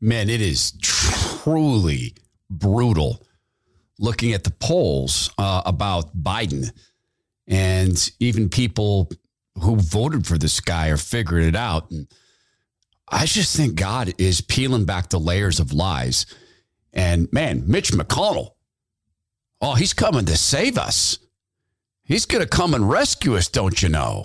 Man, it is truly brutal looking at the polls uh, about Biden. And even people who voted for this guy are figuring it out. And I just think God is peeling back the layers of lies. And man, Mitch McConnell, oh, he's coming to save us. He's going to come and rescue us, don't you know?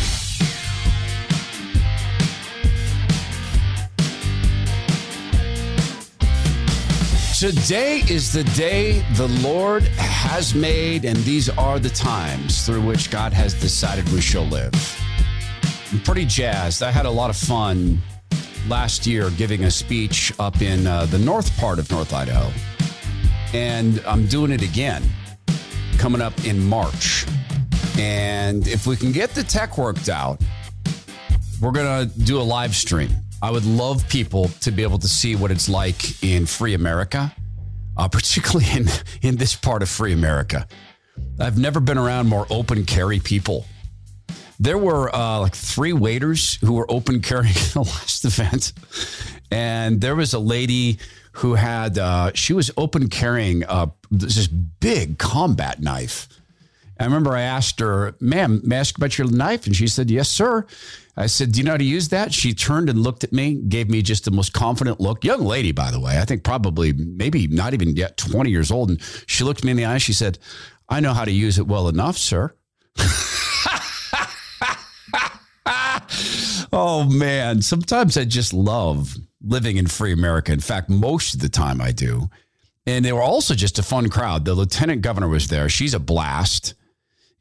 Today is the day the Lord has made, and these are the times through which God has decided we shall live. I'm pretty jazzed. I had a lot of fun last year giving a speech up in uh, the north part of North Idaho, and I'm doing it again coming up in March. And if we can get the tech worked out, we're going to do a live stream I would love people to be able to see what it's like in free America, uh, particularly in, in this part of free America. I've never been around more open carry people. There were uh, like three waiters who were open carrying the last event. And there was a lady who had, uh, she was open carrying uh, this big combat knife. I remember I asked her, ma'am, may I ask about your knife? And she said, yes, sir. I said, Do you know how to use that? She turned and looked at me, gave me just the most confident look. Young lady, by the way, I think probably maybe not even yet 20 years old. And she looked me in the eye. She said, I know how to use it well enough, sir. oh, man. Sometimes I just love living in free America. In fact, most of the time I do. And they were also just a fun crowd. The lieutenant governor was there. She's a blast.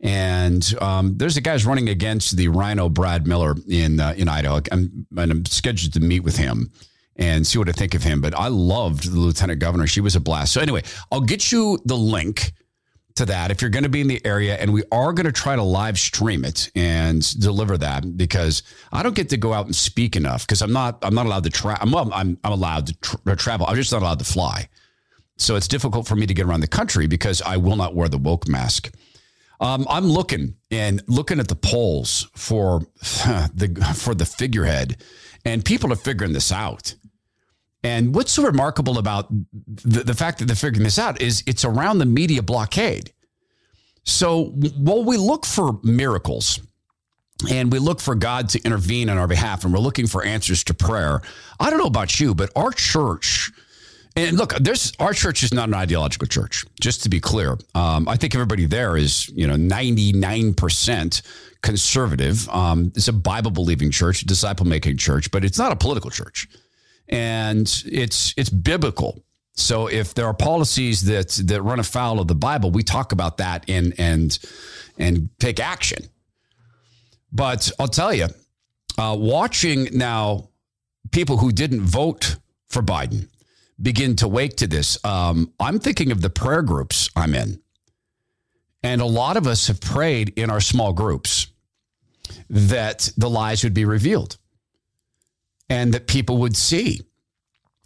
And um, there's a guy's running against the Rhino Brad Miller in uh, in Idaho. I'm, and I'm scheduled to meet with him and see what I think of him. But I loved the lieutenant governor. She was a blast. So anyway, I'll get you the link to that if you're going to be in the area and we are going to try to live stream it and deliver that because I don't get to go out and speak enough because I'm not I'm not allowed to travel I'm, I'm I'm allowed to tra- travel I'm just not allowed to fly so it's difficult for me to get around the country because I will not wear the woke mask um, I'm looking and looking at the polls for the for the figurehead, and people are figuring this out. And what's so remarkable about the, the fact that they're figuring this out is it's around the media blockade. So while we look for miracles and we look for God to intervene on our behalf and we're looking for answers to prayer, I don't know about you, but our church and look, there's our church is not an ideological church. Just to be clear, um, I think everybody there is you know 99 percent conservative. Um, it's a Bible believing church, disciple making church, but it's not a political church, and it's it's biblical. So if there are policies that that run afoul of the Bible, we talk about that and and and take action. But I'll tell you, uh, watching now people who didn't vote for Biden begin to wake to this. Um, I'm thinking of the prayer groups I'm in. And a lot of us have prayed in our small groups that the lies would be revealed and that people would see.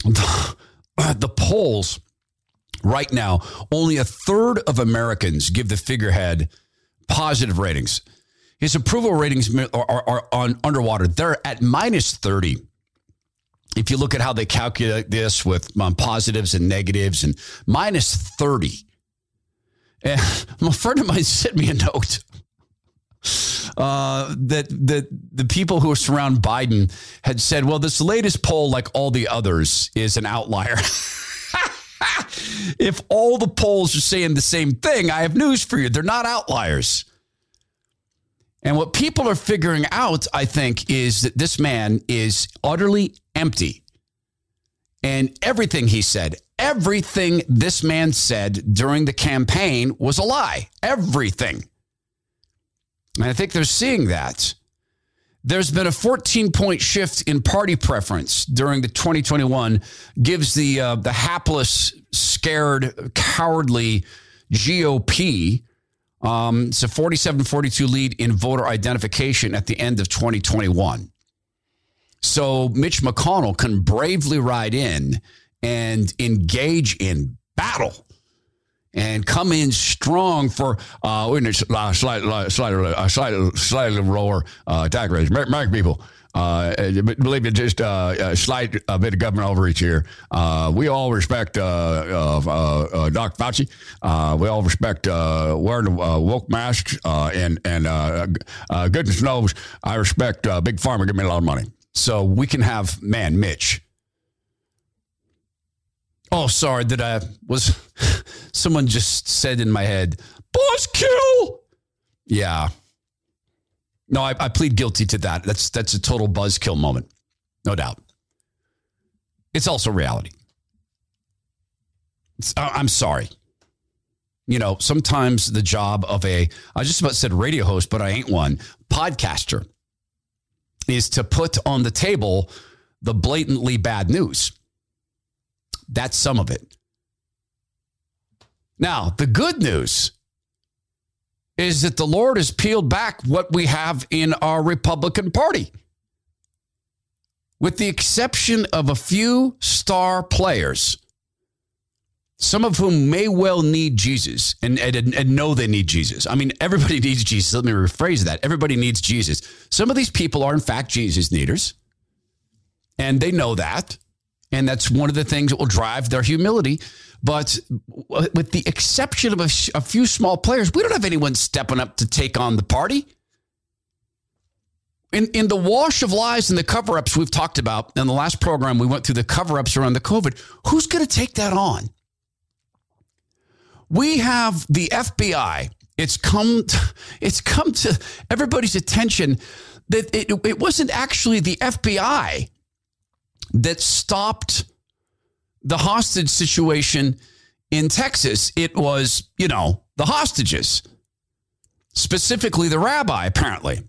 The, polls right now, only a third of Americans give the figurehead positive ratings. His approval ratings are, are, are on underwater. They're at minus 30 if you look at how they calculate this with um, positives and negatives and minus 30. And a friend of mine sent me a note uh, that, that the people who surround Biden had said, well, this latest poll, like all the others, is an outlier. if all the polls are saying the same thing, I have news for you. They're not outliers. And what people are figuring out, I think, is that this man is utterly empty. And everything he said, everything this man said during the campaign was a lie. Everything. And I think they're seeing that. There's been a 14 point shift in party preference during the 2021, gives the, uh, the hapless, scared, cowardly GOP Um, it's a 47 42 lead in voter identification at the end of 2021. So Mitch McConnell can bravely ride in and engage in battle and come in strong for uh, uh, slightly, slightly, uh, slightly, slightly lower uh, tax rates. American people, uh, believe it, just uh, a slight a bit of government overreach here. Uh, we all respect uh, uh, Dr. Fauci. we all respect wearing woke masks, and and goodness knows I respect Big Pharma. Give me a lot of money, so we can have man Mitch. Oh, sorry that I was. Someone just said in my head, "Buzzkill." Yeah, no, I, I plead guilty to that. That's that's a total buzzkill moment, no doubt. It's also reality. It's, I'm sorry. You know, sometimes the job of a, I just about said radio host, but I ain't one, podcaster, is to put on the table the blatantly bad news. That's some of it. Now, the good news is that the Lord has peeled back what we have in our Republican Party. With the exception of a few star players, some of whom may well need Jesus and, and, and, know they need Jesus. I mean, everybody needs Jesus. Let me rephrase that. Everybody needs Jesus. Some of these people are, in fact, Jesus needers, and they know that. And that's one of the things that will drive their humility. But with the exception of a, a few small players, we don't have anyone stepping up to take on the party. In, in the wash of lies and the cover ups we've talked about in the last program, we went through the cover ups around the COVID. Who's going to take that on? We have the FBI. It's come, it's come to everybody's attention that it, it wasn't actually the FBI that stopped the hostage situation in Texas. It was, you know, the hostages, specifically the rabbi, apparently,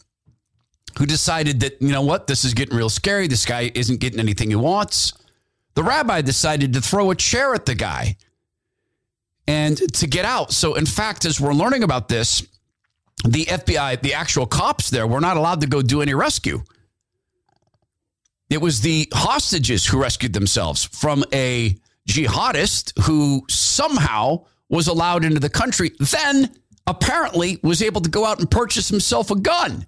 who decided that, you know what, this is getting real scary. This guy isn't getting anything he wants. The rabbi decided to throw a chair at the guy and to get out. So, in fact, as we're learning about this, the FBI, the actual cops there, were not allowed to go do any rescue. It was the hostages who rescued themselves from a jihadist who somehow was allowed into the country, then apparently was able to go out and purchase himself a gun.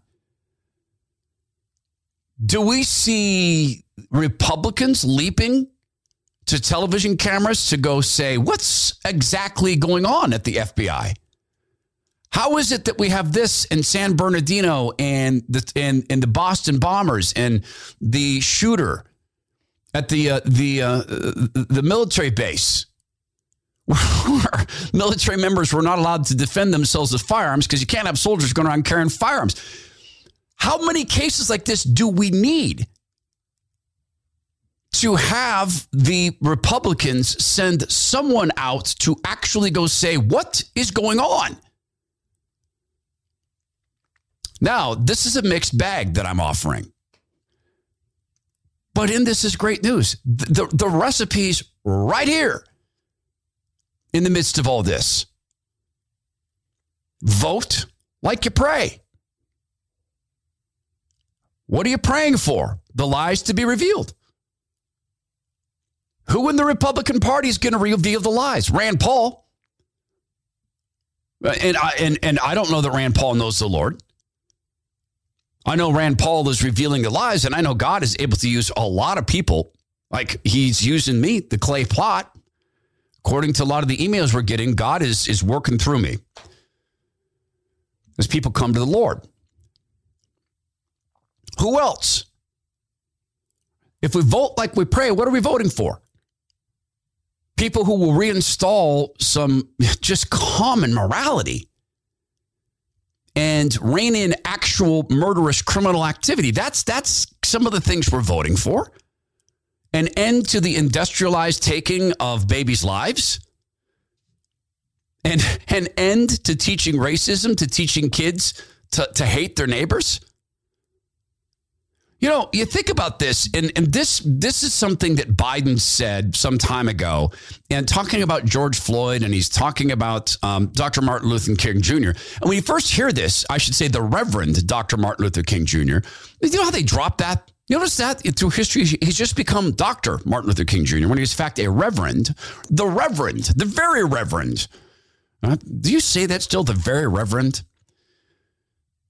Do we see Republicans leaping to television cameras to go say, what's exactly going on at the FBI? How is it that we have this in San Bernardino and the and, and the Boston bombers and the shooter at the uh, the uh, the military base? Where military members were not allowed to defend themselves with firearms because you can't have soldiers going around carrying firearms. How many cases like this do we need to have the Republicans send someone out to actually go say, what is going on? Now, this is a mixed bag that I'm offering. But in this is great news. The, the, the recipe's right here in the midst of all this. Vote like you pray. What are you praying for? The lies to be revealed. Who in the Republican Party is going to reveal the lies? Rand Paul. And I, and, and I don't know that Rand Paul knows the Lord. I know Rand Paul is revealing the lies, and I know God is able to use a lot of people. Like he's using me, the clay plot. According to a lot of the emails we're getting, God is, is working through me as people come to the Lord. Who else? If we vote like we pray, what are we voting for? People who will reinstall some just common morality and rein in actual murderous criminal activity. That's that's some of the things we're voting for. An end to the industrialized taking of babies' lives. And an end to teaching racism, to teaching kids to, to hate their neighbors. You know, you think about this, and, and this this is something that Biden said some time ago, and talking about George Floyd, and he's talking about um, Dr. Martin Luther King Jr. And when you first hear this, I should say the Reverend Dr. Martin Luther King Jr. You know how they dropped that? You notice that through history, he's just become Dr. Martin Luther King Jr. when he's in fact a Reverend, the Reverend, the very Reverend. Uh, do you say that still, the very Reverend?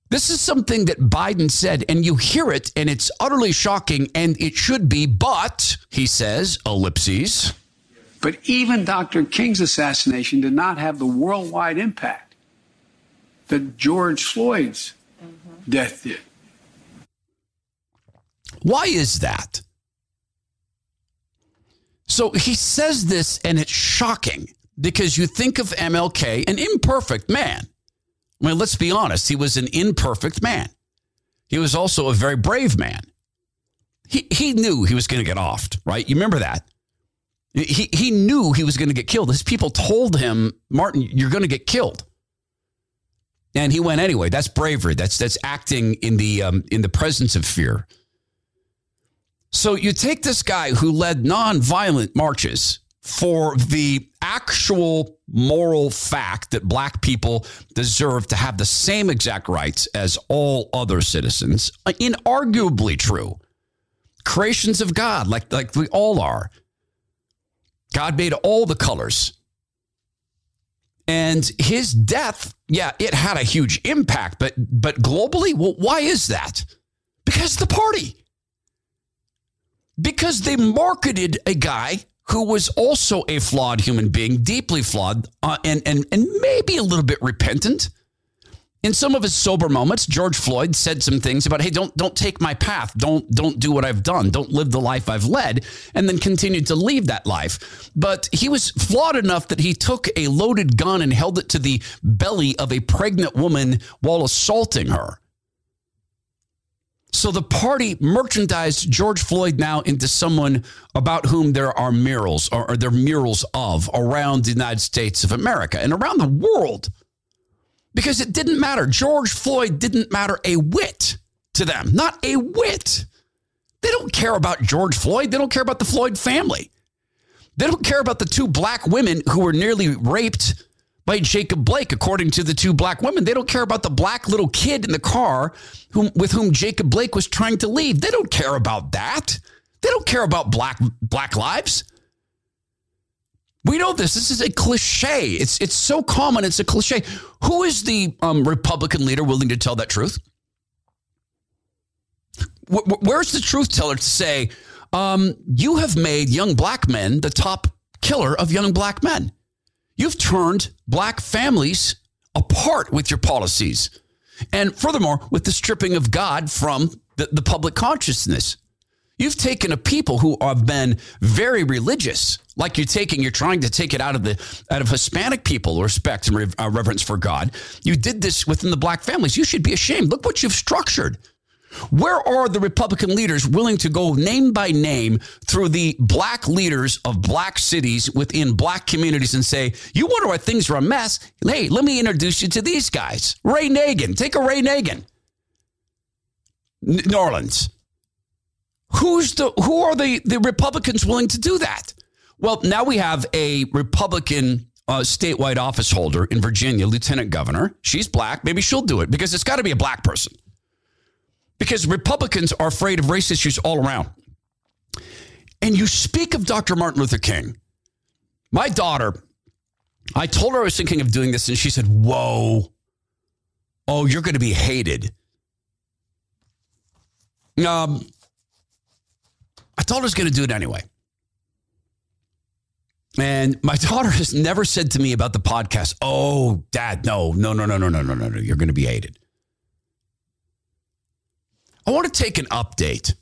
This is something that Biden said, and you hear it, and it's utterly shocking, and it should be. But, he says, ellipses. But even Dr. King's assassination did not have the worldwide impact that George Floyd's mm-hmm. death did. Why is that? So he says this, and it's shocking because you think of MLK, an imperfect man I mean, let's be honest, he was an imperfect man. He was also a very brave man. He, he knew he was going to get offed, right? You remember that? He, he knew he was going to get killed. His people told him, Martin, you're going to get killed. And he went anyway. That's bravery. That's that's acting in the um, in the presence of fear. So you take this guy who led nonviolent marches for the actual moral fact that black people deserve to have the same exact rights as all other citizens, uh, inarguably true. Creations of God, like, like we all are. God made all the colors. And his death, yeah, it had a huge impact, but but globally, well, why is that? Because the party. Because they marketed a guy who was also a flawed human being, deeply flawed, uh, and, and, and maybe a little bit repentant. In some of his sober moments, George Floyd said some things about, "Hey, don't don't take my path. Don't don't do what I've done. Don't live the life I've led." And then continued to leave that life. But he was flawed enough that he took a loaded gun and held it to the belly of a pregnant woman while assaulting her. So the party merchandised George Floyd now into someone about whom there are murals or, or there are murals of around the United States of America and around the world. Because it didn't matter. George Floyd didn't matter a whit to them, not a whit. They don't care about George Floyd. They don't care about the Floyd family. They don't care about the two black women who were nearly raped by Jacob Blake, according to the two black women. They don't care about the black little kid in the car whom, with whom Jacob Blake was trying to leave. They don't care about that. They don't care about black black lives. We know this. This is a cliche. It's it's so common. It's a cliche. Who is the um, Republican leader willing to tell that truth? Where's the truth teller to say um, you have made young black men the top killer of young black men? You've turned black families apart with your policies. And furthermore, with the stripping of God from the, the public consciousness. You've taken a people who have been very religious, like you're taking, you're trying to take it out of the out of Hispanic people, respect and uh, reverence for God. You did this within the black families. You should be ashamed. Look what you've structured. Where are the Republican leaders willing to go name by name through the black leaders of black cities within black communities and say, You wonder why things are a mess? Hey, let me introduce you to these guys. Ray Nagin. Take a Ray Nagin. New Orleans. Who's the who are the, the Republicans willing to do that? Well, now we have a Republican uh, statewide office holder in Virginia, lieutenant governor. She's black. Maybe she'll do it because it's got to be a black person because Republicans are afraid of race issues all around. And you speak of Dr. Martin Luther King. My daughter, I told her I was thinking of doing this, and she said, Whoa, oh, you're going to be hated. Um, I told her I was going to do it anyway. And my daughter has never said to me about the podcast, Oh, dad, no, no, no, no, no, no, no, no, no. You're going to be hated. I want to take an update.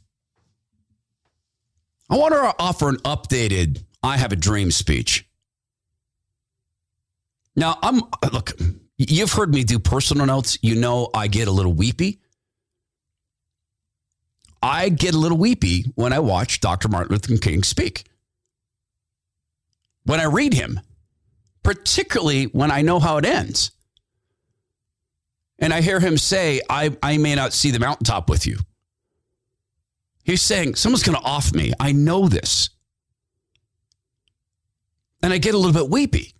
I want to offer an updated I have a dream speech. Now, I'm look, you've heard me do personal notes. You know I get a little weepy. I get a little weepy when I watch Dr. Martin Luther King speak. When I read him, particularly when I know how it ends. And I hear him say, I, I may not see the mountaintop with you, He's saying, someone's going to off me. I know this. And I get a little bit weepy.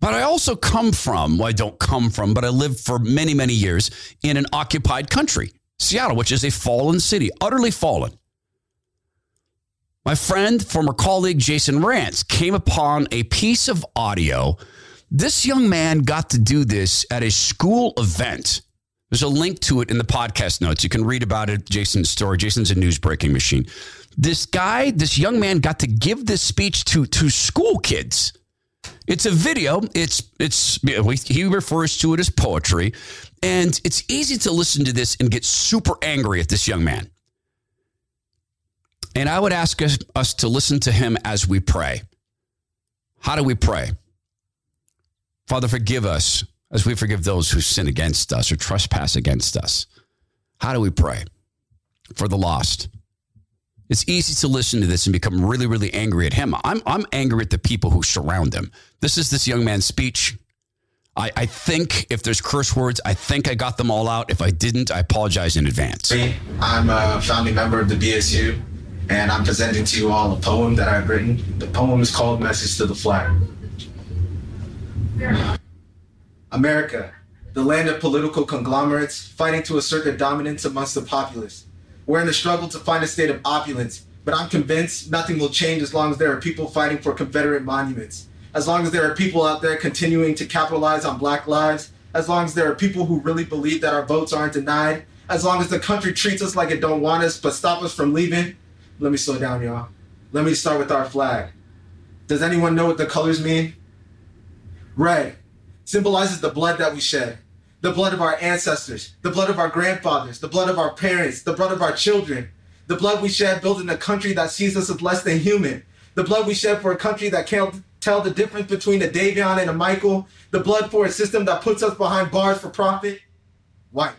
But I also come from, well, I don't come from, but I lived for many, many years in an occupied country, Seattle, which is a fallen city, utterly fallen. My friend, former colleague Jason Rantz, came upon a piece of audio. This young man got to do this at a school event. There's a link to it in the podcast notes. You can read about it, Jason's story. Jason's a news breaking machine. This guy, this young man got to give this speech to, to school kids. It's a video. It's it's he refers to it as poetry, and it's easy to listen to this and get super angry at this young man. And I would ask us, us to listen to him as we pray. How do we pray? Father, forgive us as we forgive those who sin against us or trespass against us. How do we pray for the lost? It's easy to listen to this and become really, really angry at him. I'm, I'm angry at the people who surround him. This is this young man's speech. I, I think if there's curse words, I think I got them all out. If I didn't, I apologize in advance. I'm a founding member of the BSU, and I'm presenting to you all a poem that I've written. The poem is called Message to the Flag. America, the land of political conglomerates fighting to assert their dominance amongst the populace. We're in the struggle to find a state of opulence, but I'm convinced nothing will change as long as there are people fighting for Confederate monuments, as long as there are people out there continuing to capitalize on black lives, as long as there are people who really believe that our votes aren't denied, as long as the country treats us like it don't want us but stop us from leaving. Let me slow down, y'all. Let me start with our flag. Does anyone know what the colors mean? Red symbolizes the blood that we shed the blood of our ancestors, the blood of our grandfathers, the blood of our parents, the blood of our children, the blood we shed building a country that sees us as less than human, the blood we shed for a country that can't tell the difference between a Davion and a Michael, the blood for a system that puts us behind bars for profit. White.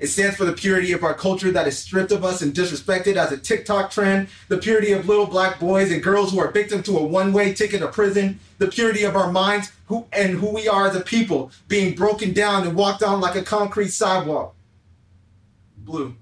It stands for the purity of our culture that is stripped of us and disrespected as a TikTok trend, the purity of little black boys and girls who are victim to a one-way ticket to prison, the purity of our minds who and who we are as a people being broken down and walked on like a concrete sidewalk. Blue.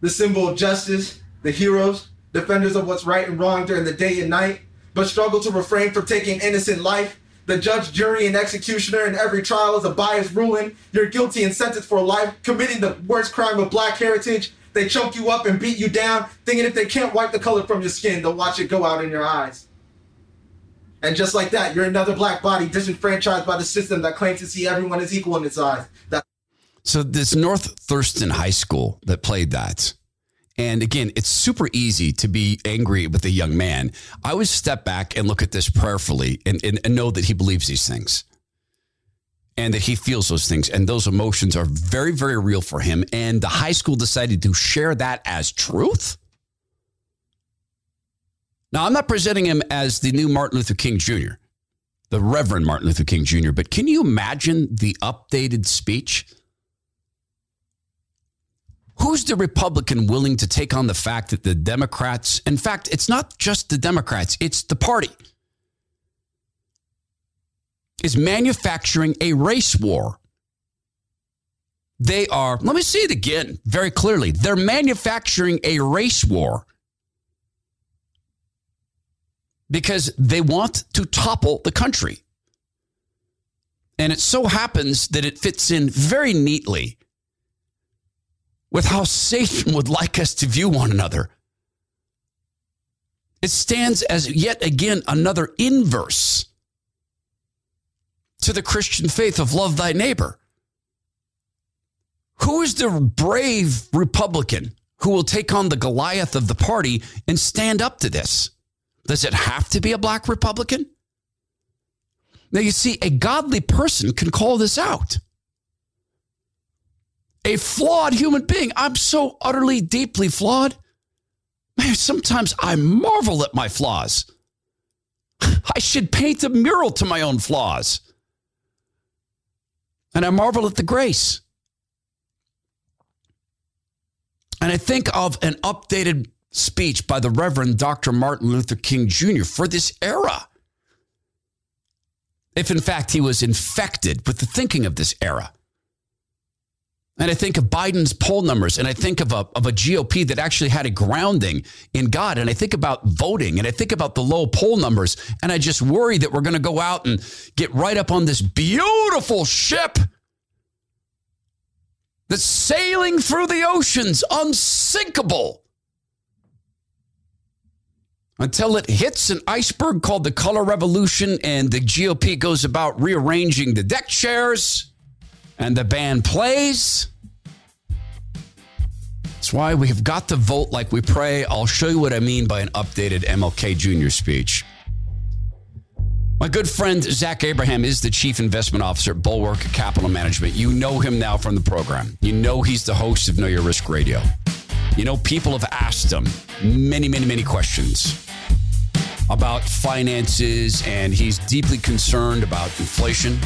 The symbol of justice, the heroes, defenders of what's right and wrong during the day and night, but struggle to refrain from taking innocent life the judge, jury, and executioner in every trial is a biased ruling. You're guilty and sentenced for life, committing the worst crime of black heritage. They choke you up and beat you down, thinking if they can't wipe the color from your skin, they'll watch it go out in your eyes. And just like that, you're another black body disenfranchised by the system that claims to see everyone as equal in its eyes. So this North Thurston High School that played that and again, it's super easy to be angry with a young man. I would step back and look at this prayerfully and, and, and, know that he believes these things and that he feels those things. And those emotions are very, very real for him. And the high school decided to share that as truth. Now, I'm not presenting him as the new Martin Luther King Jr., the Reverend Martin Luther King Jr., but can you imagine the updated speech? Who's the Republican willing to take on the fact that the Democrats, in fact, it's not just the Democrats, it's the party, is manufacturing a race war? They are, let me say it again very clearly. They're manufacturing a race war because they want to topple the country. And it so happens that it fits in very neatly with how Satan would like us to view one another. It stands as yet again another inverse to the Christian faith of love thy neighbor. Who is the brave Republican who will take on the Goliath of the party and stand up to this? Does it have to be a black Republican? Now, you see, a godly person can call this out a flawed human being. I'm so utterly, deeply flawed. Man, sometimes I marvel at my flaws. I should paint a mural to my own flaws. And I marvel at the grace. And I think of an updated speech by the Reverend Dr. Martin Luther King Jr. for this era. If in fact he was infected with the thinking of this era. And I think of Biden's poll numbers, and I think of a, of a GOP that actually had a grounding in God. And I think about voting, and I think about the low poll numbers, and I just worry that we're going to go out and get right up on this beautiful ship that's sailing through the oceans, unsinkable, until it hits an iceberg called the color revolution, and the GOP goes about rearranging the deck chairs and the band plays. That's why we have got to vote like we pray. I'll show you what I mean by an updated MLK Jr. speech. My good friend Zach Abraham is the chief investment officer at Bulwark Capital Management. You know him now from the program. You know he's the host of Know Your Risk Radio. You know, people have asked him many, many, many questions about finances, and he's deeply concerned about inflation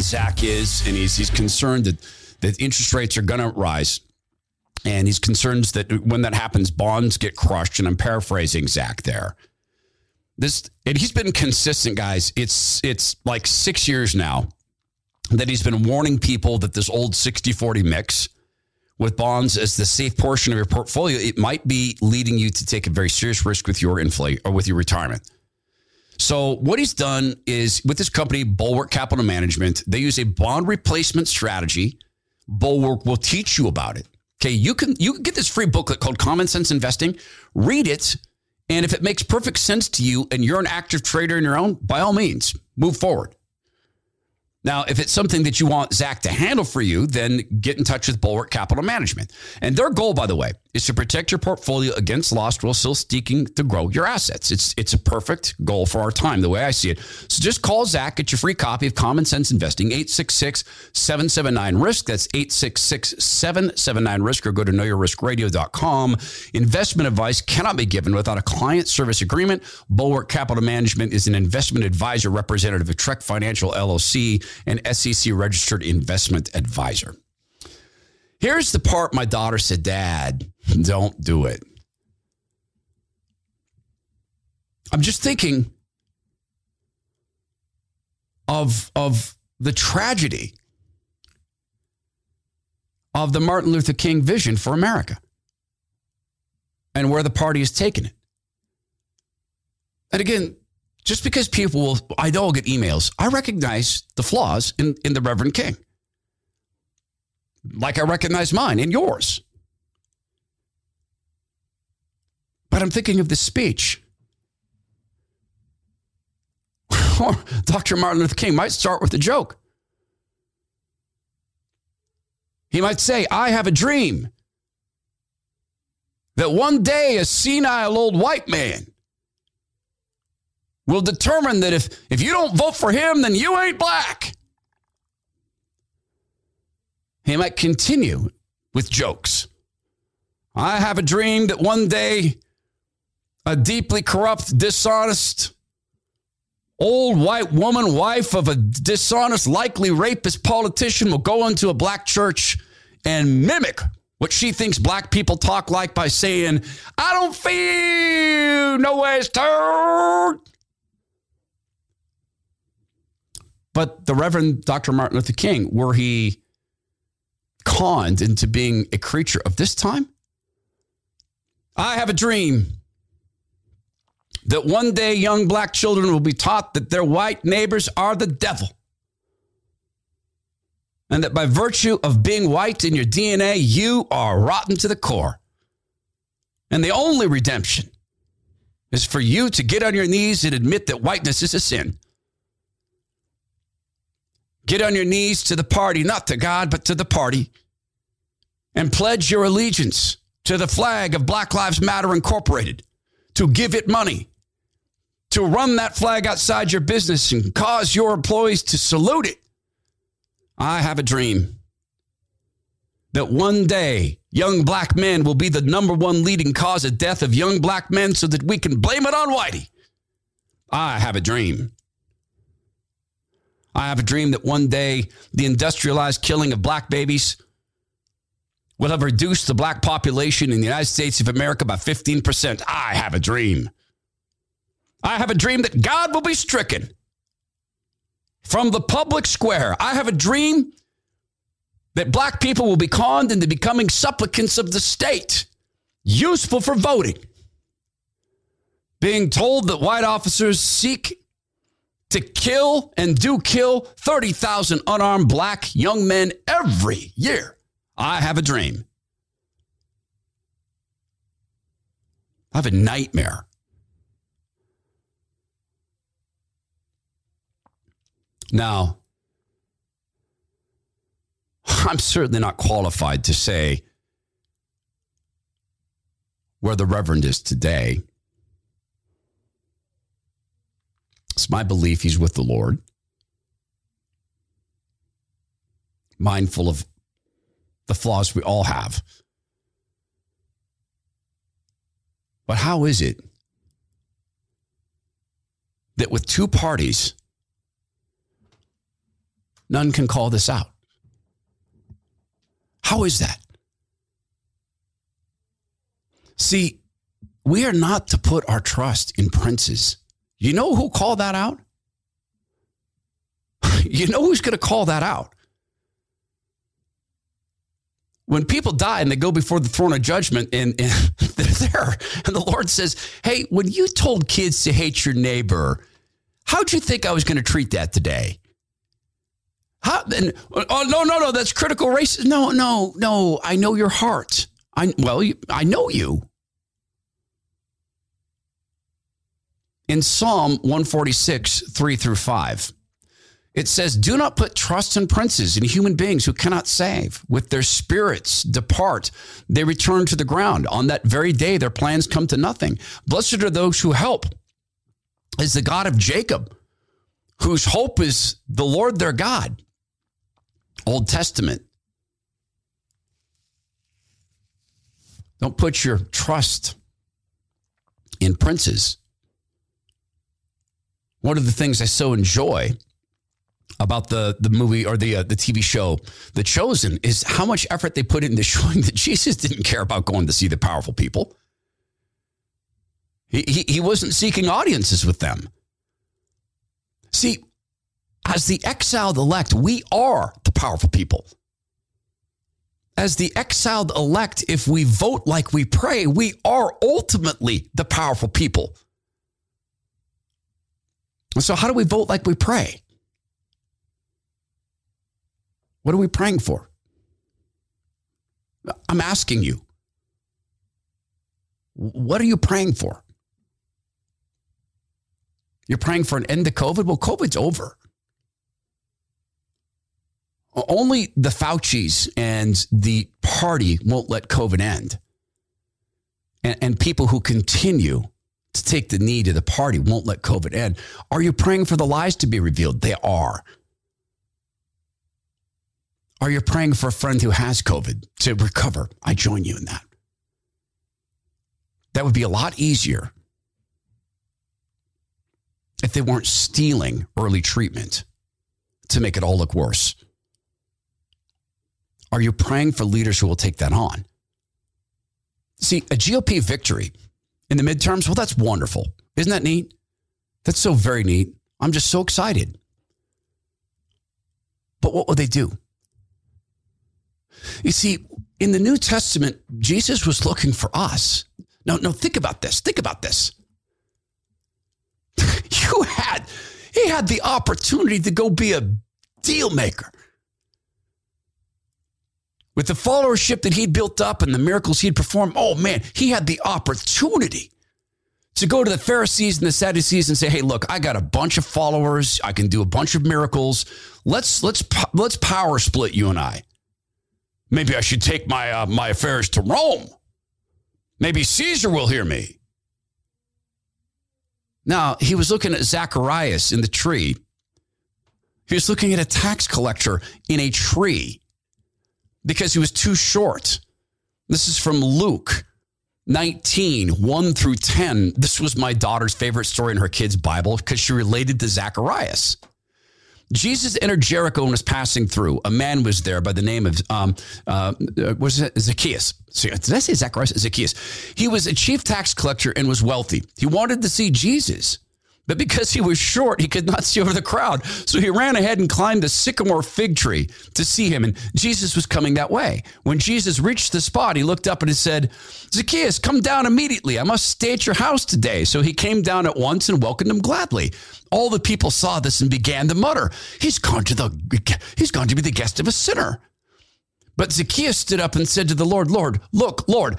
Zach is, and he's he's concerned that that interest rates are going to rise. And he's concerned that when that happens, bonds get crushed. And I'm paraphrasing Zach there. This and he's been consistent, guys. It's it's like six years now that he's been warning people that this old 60-40 mix with bonds as the safe portion of your portfolio, it might be leading you to take a very serious risk with your inflate or with your retirement. So what he's done is with this company, Bulwark Capital Management, they use a bond replacement strategy. Bulwark will teach you about it. Okay, you can you can get this free booklet called Common Sense Investing. Read it, and if it makes perfect sense to you and you're an active trader in your own, by all means, move forward. Now, if it's something that you want Zach to handle for you, then get in touch with Bulwark Capital Management. And their goal, by the way, is to protect your portfolio against loss while still seeking to grow your assets. It's it's a perfect goal for our time, the way I see it. So just call Zach, get your free copy of Common Sense Investing, 866-779-RISK. That's 866-779-RISK or go to knowyourriskradio.com. Investment advice cannot be given without a client service agreement. Bulwark Capital Management is an investment advisor representative of Trek Financial LLC an SEC registered investment advisor. Here's the part my daughter said, Dad, don't do it. I'm just thinking of, of the tragedy of the Martin Luther King vision for America and where the party has taken it. And again, just because people will, I know I'll get emails. I recognize the flaws in, in the Reverend King, like I recognize mine and yours. But I'm thinking of this speech. Dr. Martin Luther King might start with a joke. He might say, I have a dream that one day a senile old white man will determine that if, if you don't vote for him, then you ain't black. He might continue with jokes. I have a dream that one day a deeply corrupt, dishonest, old white woman, wife of a dishonest, likely rapist politician, will go into a black church and mimic what she thinks black people talk like by saying, I don't feel no ways turned. But the Reverend Dr. Martin Luther King, were he conned into being a creature of this time? I have a dream that one day young black children will be taught that their white neighbors are the devil. And that by virtue of being white in your DNA, you are rotten to the core. And the only redemption is for you to get on your knees and admit that whiteness is a sin. Get on your knees to the party, not to God, but to the party, and pledge your allegiance to the flag of Black Lives Matter Incorporated, to give it money, to run that flag outside your business and cause your employees to salute it. I have a dream that one day young black men will be the number one leading cause of death of young black men so that we can blame it on Whitey. I have a dream I have a dream that one day the industrialized killing of black babies will have reduced the black population in the United States of America by 15%. I have a dream. I have a dream that God will be stricken from the public square. I have a dream that black people will be conned into becoming supplicants of the state, useful for voting. Being told that white officers seek to kill and do kill 30,000 unarmed black young men every year. I have a dream. I have a nightmare. Now, I'm certainly not qualified to say where the Reverend is today. It's my belief he's with the Lord, mindful of the flaws we all have. But how is it that with two parties, none can call this out? How is that? See, we are not to put our trust in princes. You know who called that out? you know who's going to call that out? When people die and they go before the throne of judgment and, and they're there, and the Lord says, Hey, when you told kids to hate your neighbor, how'd you think I was going to treat that today? How, and, oh, no, no, no, that's critical racism. No, no, no, I know your heart. I, well, I know you. In Psalm 146, 3 through 5, it says, Do not put trust in princes and human beings who cannot save. With their spirits depart, they return to the ground. On that very day, their plans come to nothing. Blessed are those who help, is the God of Jacob, whose hope is the Lord their God. Old Testament. Don't put your trust in princes. One of the things I so enjoy about the the movie or the uh, the TV show The Chosen is how much effort they put into showing that Jesus didn't care about going to see the powerful people. He, he, he wasn't seeking audiences with them. See, as the exiled elect, we are the powerful people. As the exiled elect, if we vote like we pray, we are ultimately the powerful people. So, how do we vote like we pray? What are we praying for? I'm asking you. What are you praying for? You're praying for an end to COVID? Well, COVID's over. Only the Fauci's and the party won't let COVID end. And, and people who continue to take the knee to the party won't let COVID end. Are you praying for the lies to be revealed? They are. Are you praying for a friend who has COVID to recover? I join you in that. That would be a lot easier if they weren't stealing early treatment to make it all look worse. Are you praying for leaders who will take that on? See, a GOP victory in the midterms, well, that's wonderful. Isn't that neat? That's so very neat. I'm just so excited. But what will they do? You see, in the New Testament, Jesus was looking for us. No, no, think about this. Think about this. you had, he had the opportunity to go be a deal maker. With the followership that he'd built up and the miracles he'd performed, oh man, he had the opportunity to go to the Pharisees and the Sadducees and say, "Hey, look, I got a bunch of followers. I can do a bunch of miracles. Let's let's let's power split you and I. Maybe I should take my uh, my affairs to Rome. Maybe Caesar will hear me." Now he was looking at Zacharias in the tree. He was looking at a tax collector in a tree because he was too short. This is from Luke 19, 1 through 10. This was my daughter's favorite story in her kid's Bible because she related to Zacharias. Jesus entered Jericho and was passing through. A man was there by the name of um, uh, was it Zacchaeus? Did I say Zacharias? Zacchaeus. He was a chief tax collector and was wealthy. He wanted to see Jesus, But because he was short, he could not see over the crowd. So he ran ahead and climbed the sycamore fig tree to see him. And Jesus was coming that way. When Jesus reached the spot, he looked up and he said, Zacchaeus, come down immediately. I must stay at your house today. So he came down at once and welcomed him gladly. All the people saw this and began to mutter, He's gone to the he's gone to be the guest of a sinner. But Zacchaeus stood up and said to the Lord, Lord, look, Lord,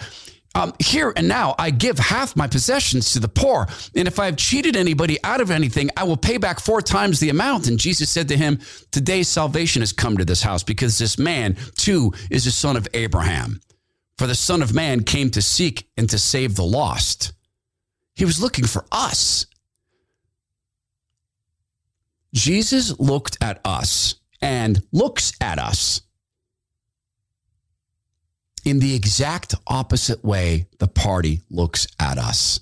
um, here and now I give half my possessions to the poor. And if I have cheated anybody out of anything, I will pay back four times the amount. And Jesus said to him, Today salvation has come to this house because this man too is a son of Abraham. For the Son of Man came to seek and to save the lost. He was looking for us. Jesus looked at us and looks at us in the exact opposite way the party looks at us.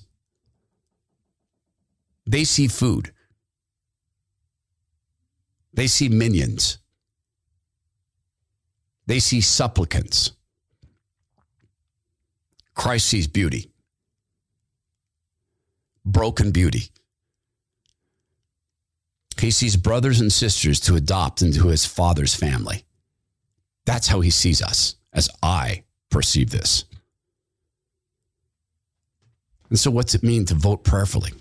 They see food, they see minions, they see supplicants. Christ sees beauty, broken beauty. He sees brothers and sisters to adopt into his father's family. That's how he sees us, as I perceive this. And so, what's it mean to vote prayerfully?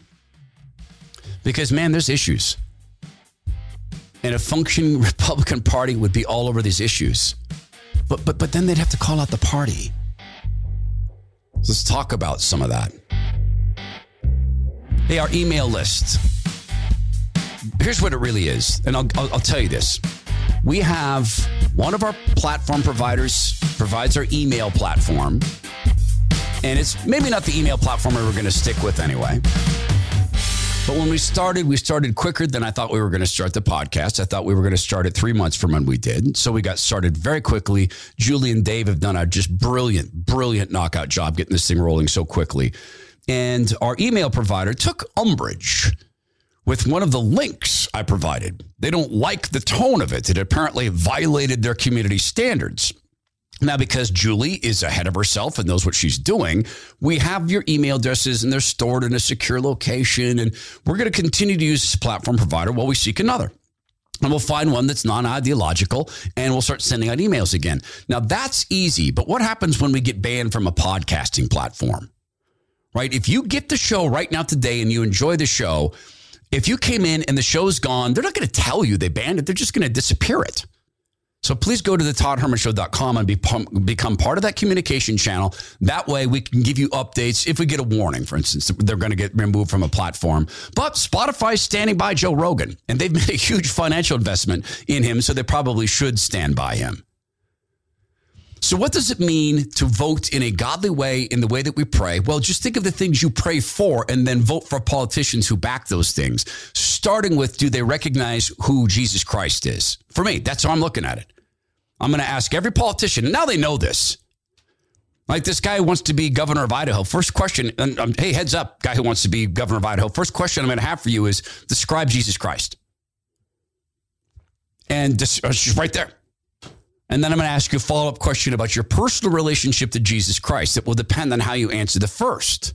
Because, man, there's issues. And a functioning Republican Party would be all over these issues. But, but, but then they'd have to call out the party. Let's talk about some of that. Hey, our email list. Here's what it really is. And I'll, I'll, I'll tell you this we have one of our platform providers provides our email platform. And it's maybe not the email platform we were going to stick with anyway. But when we started, we started quicker than I thought we were going to start the podcast. I thought we were going to start it three months from when we did. So we got started very quickly. Julie and Dave have done a just brilliant, brilliant knockout job getting this thing rolling so quickly. And our email provider took umbrage with one of the links I provided. They don't like the tone of it. It apparently violated their community standards. Now, because Julie is ahead of herself and knows what she's doing, we have your email addresses and they're stored in a secure location. And we're going to continue to use this platform provider while we seek another. And we'll find one that's non ideological and we'll start sending out emails again. Now, that's easy. But what happens when we get banned from a podcasting platform? Right? If you get the show right now today and you enjoy the show, if you came in and the show's gone, they're not going to tell you they banned it. They're just going to disappear it. So please go to the toddhermanshow.com and be, become part of that communication channel. That way we can give you updates if we get a warning, for instance, they're going to get removed from a platform. But Spotify's standing by Joe Rogan and they've made a huge financial investment in him. So they probably should stand by him. So, what does it mean to vote in a godly way in the way that we pray? Well, just think of the things you pray for and then vote for politicians who back those things, starting with do they recognize who Jesus Christ is? For me, that's how I'm looking at it. I'm going to ask every politician, now they know this. Like this guy wants to be governor of Idaho. First question, and um, hey, heads up, guy who wants to be governor of Idaho. First question I'm going to have for you is describe Jesus Christ. And just, uh, just right there. And then I'm going to ask you a follow up question about your personal relationship to Jesus Christ. It will depend on how you answer the first.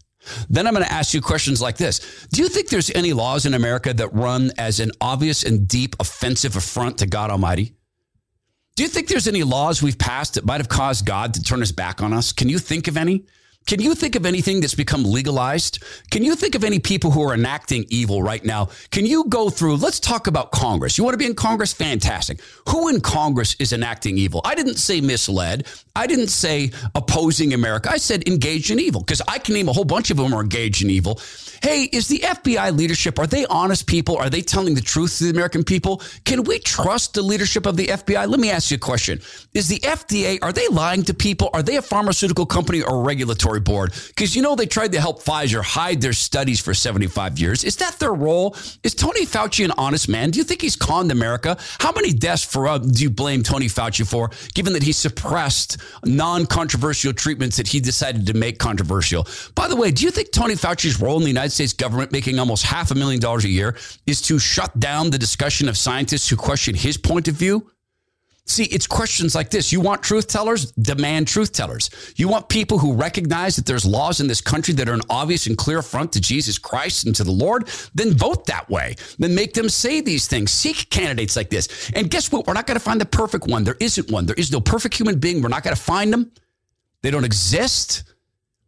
Then I'm going to ask you questions like this Do you think there's any laws in America that run as an obvious and deep offensive affront to God Almighty? Do you think there's any laws we've passed that might have caused God to turn his back on us? Can you think of any? Can you think of anything that's become legalized? Can you think of any people who are enacting evil right now? Can you go through? Let's talk about Congress. You want to be in Congress? Fantastic. Who in Congress is enacting evil? I didn't say misled. I didn't say opposing America. I said engaged in evil because I can name a whole bunch of them are engaged in evil. Hey, is the FBI leadership, are they honest people? Are they telling the truth to the American people? Can we trust the leadership of the FBI? Let me ask you a question. Is the FDA, are they lying to people? Are they a pharmaceutical company or regulatory regulatory board because you know they tried to help Pfizer hide their studies for 75 years. Is that their role? Is Tony Fauci an honest man? Do you think he's conned America? How many deaths for uh, do you blame Tony Fauci for, given that he suppressed non-controversial treatments that he decided to make controversial? By the way, do you think Tony Fauci's role in the United States government, making almost half a million dollars a year, is to shut down the discussion of scientists who question his point of view? See, it's questions like this. You want truth tellers? Demand truth tellers. You want people who recognize that there's laws in this country that are an obvious and clear affront to Jesus Christ and to the Lord? Then vote that way. Then make them say these things. Seek candidates like this. And guess what? We're not going to find the perfect one. There isn't one. There is no perfect human being. We're not going to find them. They don't exist.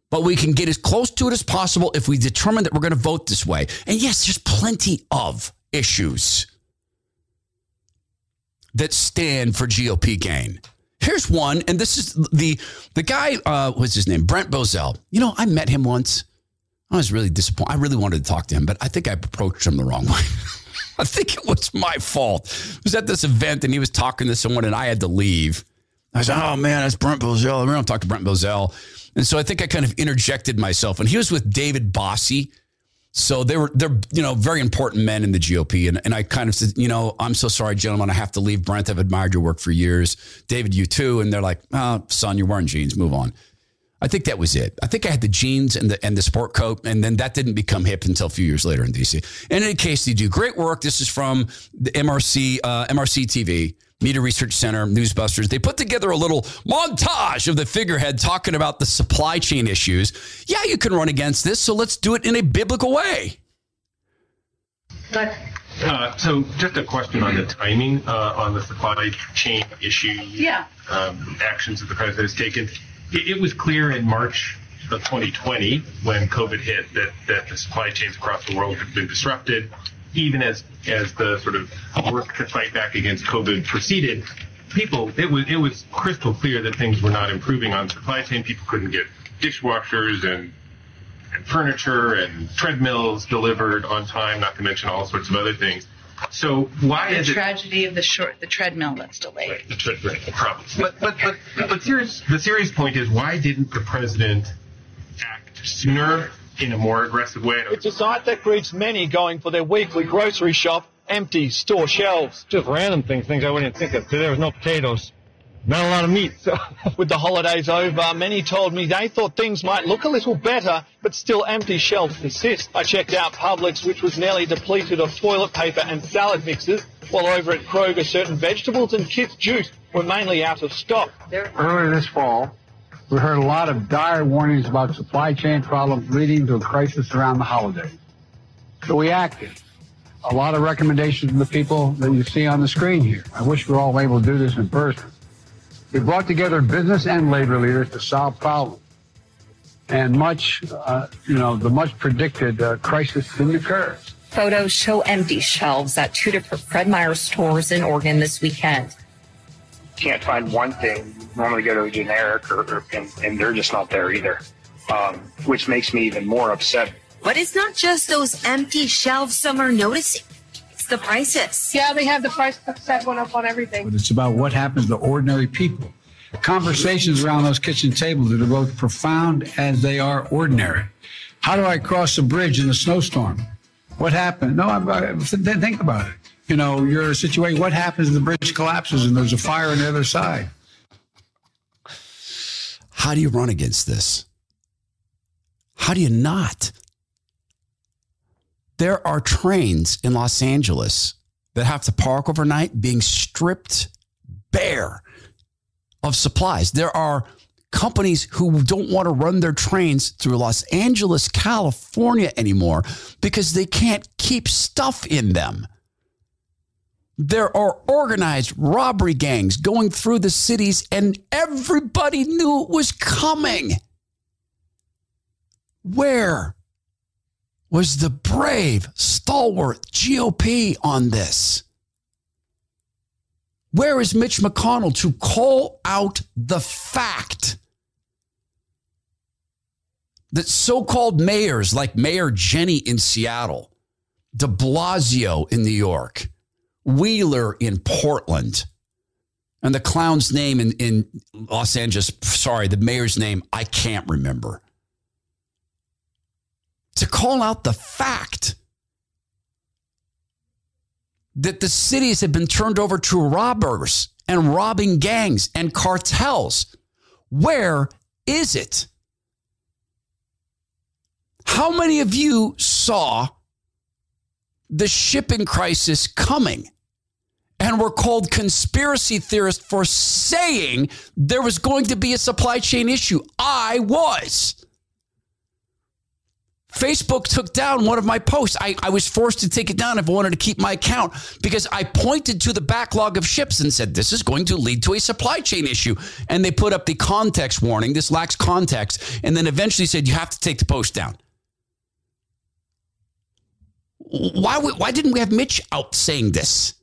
But we can get as close to it as possible if we determine that we're going to vote this way. And yes, there's plenty of issues that stand for GOP gain. Here's one, and this is the the guy. Uh, what's his name? Brent Bozell. You know, I met him once. I was really disappointed. I really wanted to talk to him, but I think I approached him the wrong way. I think it was my fault. I was at this event and he was talking to someone, and I had to leave. I said, "Oh man, that's Brent Bozell." I don't talk to Brent Bozell, and so I think I kind of interjected myself. And he was with David Bossie so they were they're you know very important men in the GOP, and, and I kind of said, you know, I'm so sorry, gentlemen, I have to leave. Brent, I've admired your work for years. David, you too. And they're like, oh, son, you're wearing jeans. Move on. I think that was it. I think I had the jeans and the and the sport coat, and then that didn't become hip until a few years later in DC. In any case, they do great work. This is from the MRC uh, MRC TV. Media Research Center, Newsbusters, they put together a little montage of the figurehead talking about the supply chain issues. Yeah, you can run against this, so let's do it in a biblical way. Uh, so, just a question on the timing uh, on the supply chain issue. Yeah. Um, actions that the president has taken. It, it was clear in March of 2020 when COVID hit that, that the supply chains across the world had been disrupted even as as the sort of work to fight back against COVID proceeded, people it was it was crystal clear that things were not improving on supply chain. People couldn't get dishwashers and and furniture and treadmills delivered on time, not to mention all sorts of other things. So why the is tragedy of the short the treadmill that's delayed? it the, tre- right, the problem? But but but but serious, the serious point is why didn't the president act sooner in a more aggressive way? It's a sight that greets many going for their weekly grocery shop, empty store shelves. just random things, things I wouldn't think of. There was no potatoes, not a lot of meat. So With the holidays over, many told me they thought things might look a little better, but still empty shelves persist. I checked out Publix, which was nearly depleted of toilet paper and salad mixes, while over at Kroger, certain vegetables and kids' juice were mainly out of stock. Earlier this fall, we heard a lot of dire warnings about supply chain problems leading to a crisis around the holidays. So we acted. A lot of recommendations from the people that you see on the screen here. I wish we were all able to do this in person. We brought together business and labor leaders to solve problems. And much, uh, you know, the much predicted uh, crisis didn't occur. Photos show empty shelves at two different Fred Meyer stores in Oregon this weekend. Can't find one thing, you normally go to a generic, or, or and, and they're just not there either, um, which makes me even more upset. But it's not just those empty shelves some are noticing. It's the prices. Yeah, they have the price set one up on everything. But it's about what happens to ordinary people. Conversations around those kitchen tables that are both profound as they are ordinary. How do I cross a bridge in a snowstorm? What happened? No, I, I, think about it. You know, a situation. What happens if the bridge collapses and there's a fire on the other side? How do you run against this? How do you not? There are trains in Los Angeles that have to park overnight being stripped bare of supplies. There are companies who don't want to run their trains through Los Angeles, California anymore because they can't keep stuff in them. There are organized robbery gangs going through the cities, and everybody knew it was coming. Where was the brave, stalwart GOP on this? Where is Mitch McConnell to call out the fact that so called mayors like Mayor Jenny in Seattle, de Blasio in New York, Wheeler in Portland, and the clown's name in, in Los Angeles, sorry, the mayor's name, I can't remember. To call out the fact that the cities have been turned over to robbers and robbing gangs and cartels. Where is it? How many of you saw the shipping crisis coming and were called conspiracy theorists for saying there was going to be a supply chain issue. I was. Facebook took down one of my posts. I, I, was forced to take it down if I wanted to keep my account because I pointed to the backlog of ships and said, this is going to lead to a supply chain issue. And they put up the context warning. This lacks context. And then eventually said, you have to take the post down. Why, why didn't we have Mitch out saying this?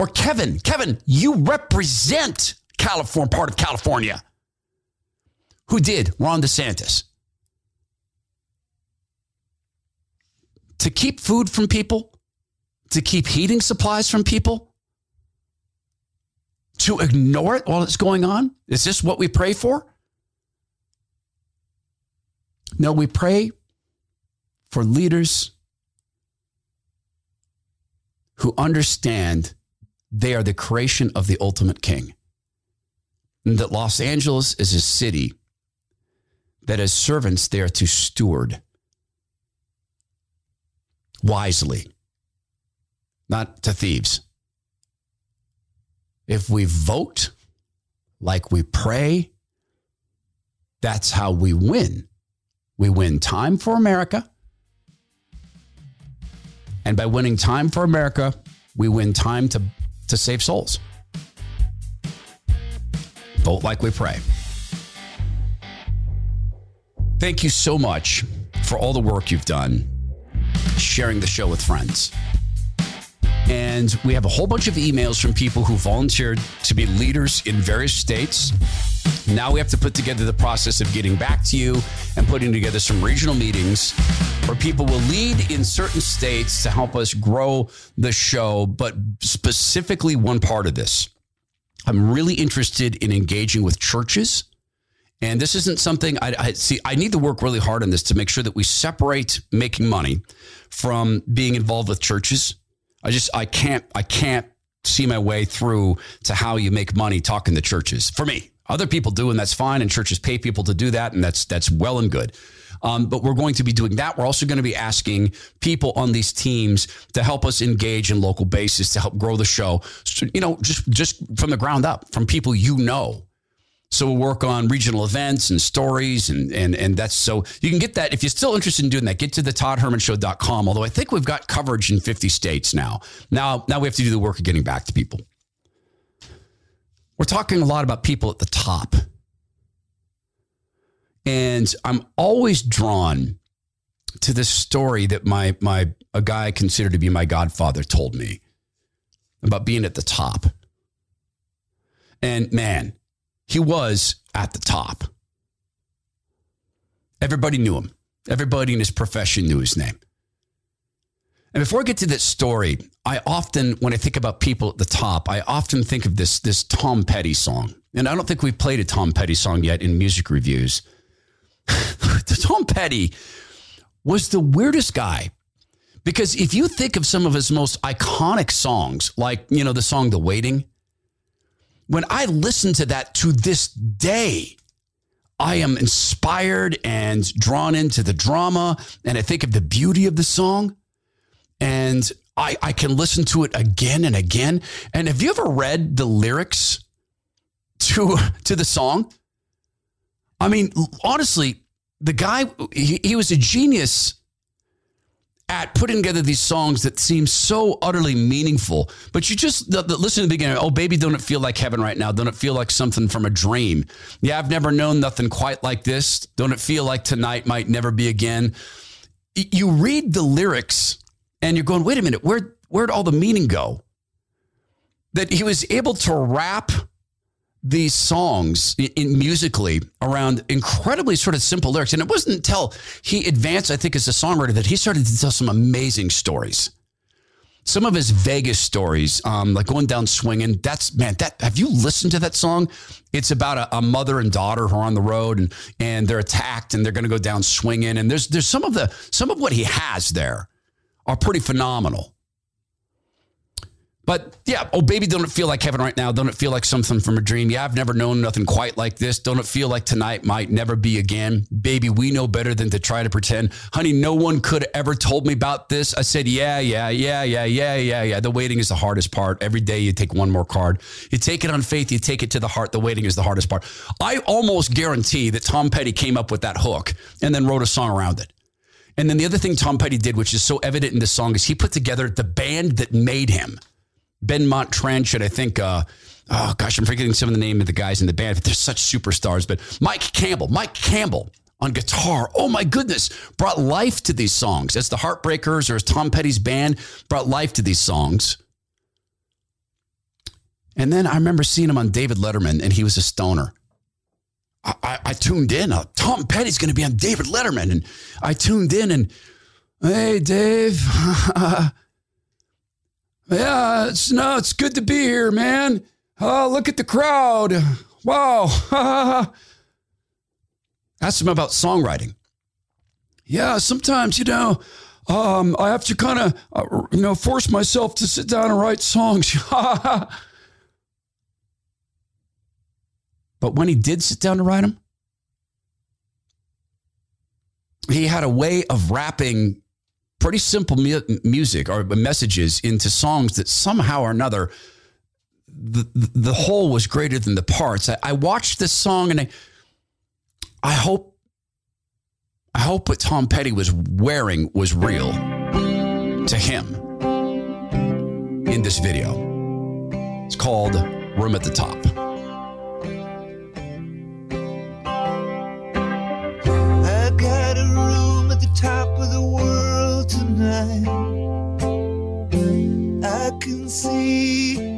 Or Kevin, Kevin, you represent California, part of California. Who did? Ron DeSantis. To keep food from people, to keep heating supplies from people, to ignore it while it's going on? Is this what we pray for? No, we pray for leaders who understand they are the creation of the ultimate king. And that Los Angeles is a city that, as servants, they are to steward wisely, not to thieves. If we vote like we pray, that's how we win. We win time for America. And by winning time for America, we win time to to save souls. Vote like we pray. Thank you so much for all the work you've done sharing the show with friends. And we have a whole bunch of emails from people who volunteered to be leaders in various states. Now we have to put together the process of getting back to you and putting together some regional meetings where people will lead in certain states to help us grow the show. But specifically, one part of this, I'm really interested in engaging with churches. And this isn't something I, I, see. I need to work really hard on this to make sure that we separate making money from being involved with churches I just I can't I can't see my way through to how you make money talking to churches. For me, other people do, and that's fine. And churches pay people to do that, and that's that's well and good. Um, but we're going to be doing that. We're also going to be asking people on these teams to help us engage in local bases to help grow the show. So, you know, just just from the ground up, from people you know. So we'll work on regional events and stories and and and that's so you can get that if you're still interested in doing that, get to the toddhermanshow.com. Although I think we've got coverage in 50 states now. Now now we have to do the work of getting back to people. We're talking a lot about people at the top. And I'm always drawn to this story that my my a guy I consider to be my godfather told me about being at the top. And man, he was at the top. Everybody knew him. Everybody in his profession knew his name. And before I get to this story, I often, when I think about people at the top, I often think of this, this Tom Petty song. And I don't think we've played a Tom Petty song yet in music reviews. Tom Petty was the weirdest guy because if you think of some of his most iconic songs, like, you know, the song The Waiting, when I listen to that to this day, I am inspired and drawn into the drama. And I think of the beauty of the song. And I, I can listen to it again and again. And have you ever read the lyrics to, to the song? I mean, honestly, the guy, he, he was a genius at putting together these songs that seem so utterly meaningful. But you just the, the, listen to the beginning. Oh, baby, don't it feel like heaven right now? Don't it feel like something from a dream? Yeah, I've never known nothing quite like this. Don't it feel like tonight might never be again? You read the lyrics and you're going, wait a minute, where where'd all the meaning go? That he was able to wrap these songs in, in, musically around incredibly sort of simple lyrics. And it wasn't until he advanced, I think, as a songwriter that he started to tell some amazing stories. Some of his Vegas stories, um, like going down swinging. That's man. That have you listened to that song? It's about a, a mother and daughter who are on the road and and they're attacked and they're going to go down swinging. And there's there's some of the some of what he has there are pretty phenomenal. But yeah, oh baby, don't it feel like heaven right now? Don't it feel like something from a dream? Yeah, I've never known nothing quite like this. Don't it feel like tonight might never be again? Baby, we know better than to try to pretend. Honey, no one could ever told me about this. I said, yeah, yeah, yeah, yeah, yeah, yeah, yeah. The waiting is the hardest part. Every day you take one more card. You take it on faith, you take it to the heart. The waiting is the hardest part. I almost guarantee that Tom Petty came up with that hook and then wrote a song around it. And then the other thing Tom Petty did, which is so evident in this song, is he put together the band that made him. Benmont Tench, I think, uh, oh gosh, I'm forgetting some of the name of the guys in the band, but they're such superstars. But Mike Campbell, Mike Campbell on guitar, oh my goodness, brought life to these songs. As the Heartbreakers or as Tom Petty's band brought life to these songs. And then I remember seeing him on David Letterman, and he was a stoner. I, I, tuned in. Uh, Tom Petty's going to be on David Letterman, and I tuned in, and hey, Dave. Yeah, it's no, it's good to be here, man. Oh, look at the crowd. Wow. Asked him about songwriting. Yeah, sometimes, you know, um, I have to kind of, uh, you know, force myself to sit down and write songs. but when he did sit down to write them, he had a way of wrapping pretty simple mu- music or messages into songs that somehow or another the, the whole was greater than the parts. I, I watched this song and I, I hope I hope what Tom Petty was wearing was real to him in this video. It's called Room at the Top. See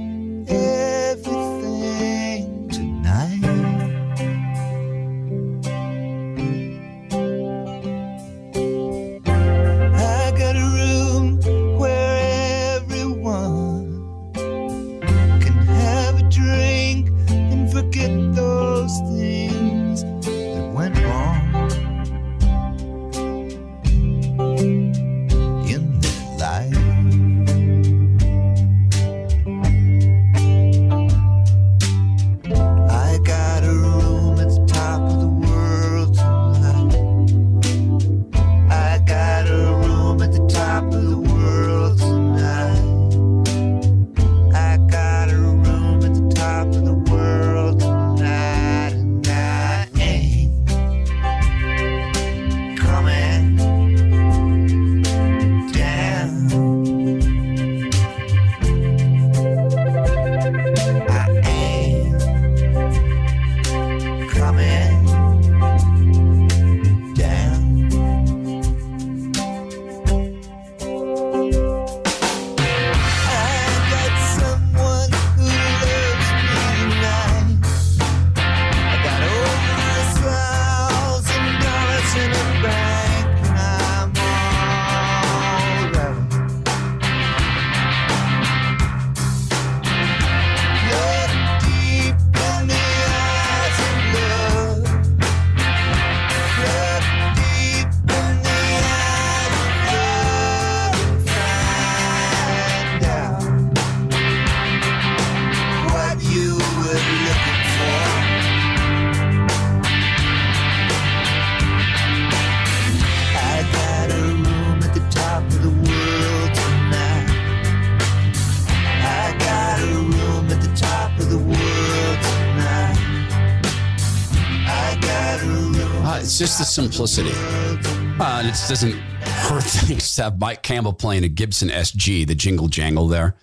simplicity. Uh, it doesn't hurt things to have Mike Campbell playing a Gibson SG, the jingle jangle there.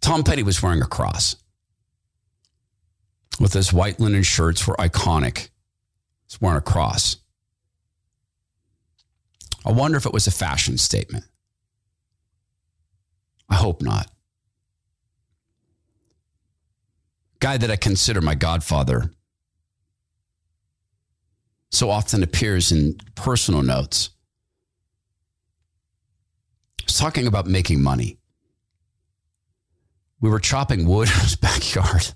Tom Petty was wearing a cross with his white linen shirts were iconic. He's wearing a cross. I wonder if it was a fashion statement. I hope not. Guy that I consider my godfather so often appears in personal notes. I was talking about making money. We were chopping wood in his backyard,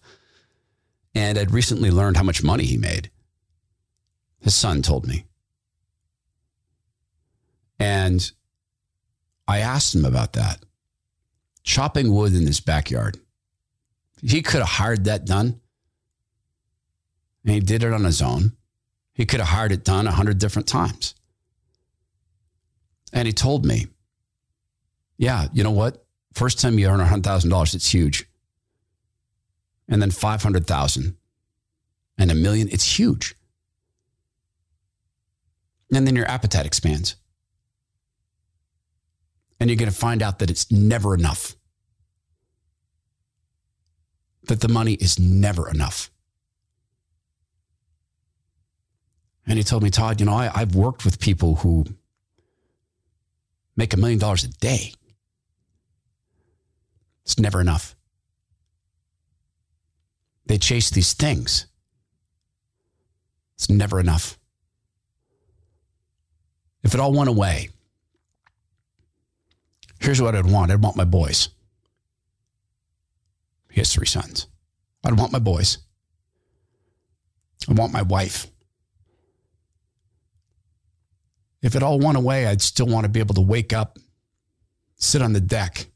and I'd recently learned how much money he made. His son told me. And I asked him about that. chopping wood in his backyard. He could have hired that done. And he did it on his own. He could have hired it done a hundred different times. And he told me, yeah, you know what? First time you earn $100,000, it's huge. And then 500,000 and a million, it's huge. And then your appetite expands. And you're going to find out that it's never enough. That the money is never enough. And he told me, Todd, you know, I, I've worked with people who make a million dollars a day. It's never enough. They chase these things. It's never enough. If it all went away, here's what I'd want I'd want my boys. He has three sons. I'd want my boys. I want my wife. If it all went away, I'd still want to be able to wake up, sit on the deck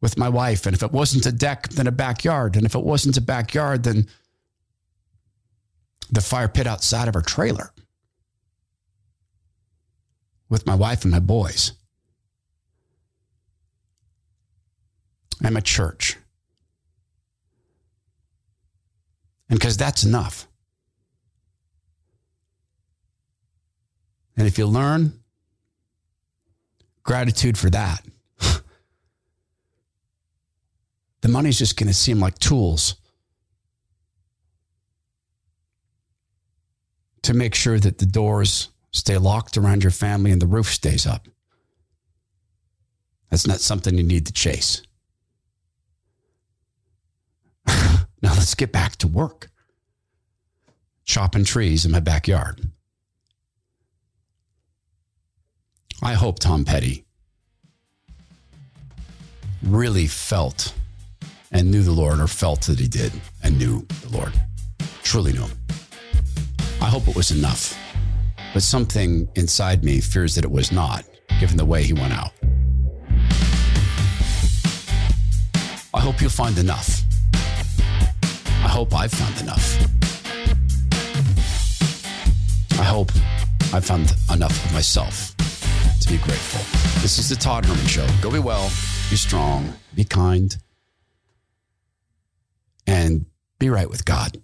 with my wife. And if it wasn't a deck, then a backyard. And if it wasn't a backyard, then the fire pit outside of our trailer with my wife and my boys. I'm a church. And because that's enough. And if you learn gratitude for that, the money's just going to seem like tools to make sure that the doors stay locked around your family and the roof stays up. That's not something you need to chase. now let's get back to work. Chopping trees in my backyard. I hope Tom Petty really felt and knew the Lord, or felt that he did and knew the Lord, truly knew him. I hope it was enough, but something inside me fears that it was not, given the way he went out. I hope you'll find enough. I hope I've found enough. I hope I've found enough of myself be grateful. This is the Todd Herman Show. Go be well, be strong, be kind, and be right with God.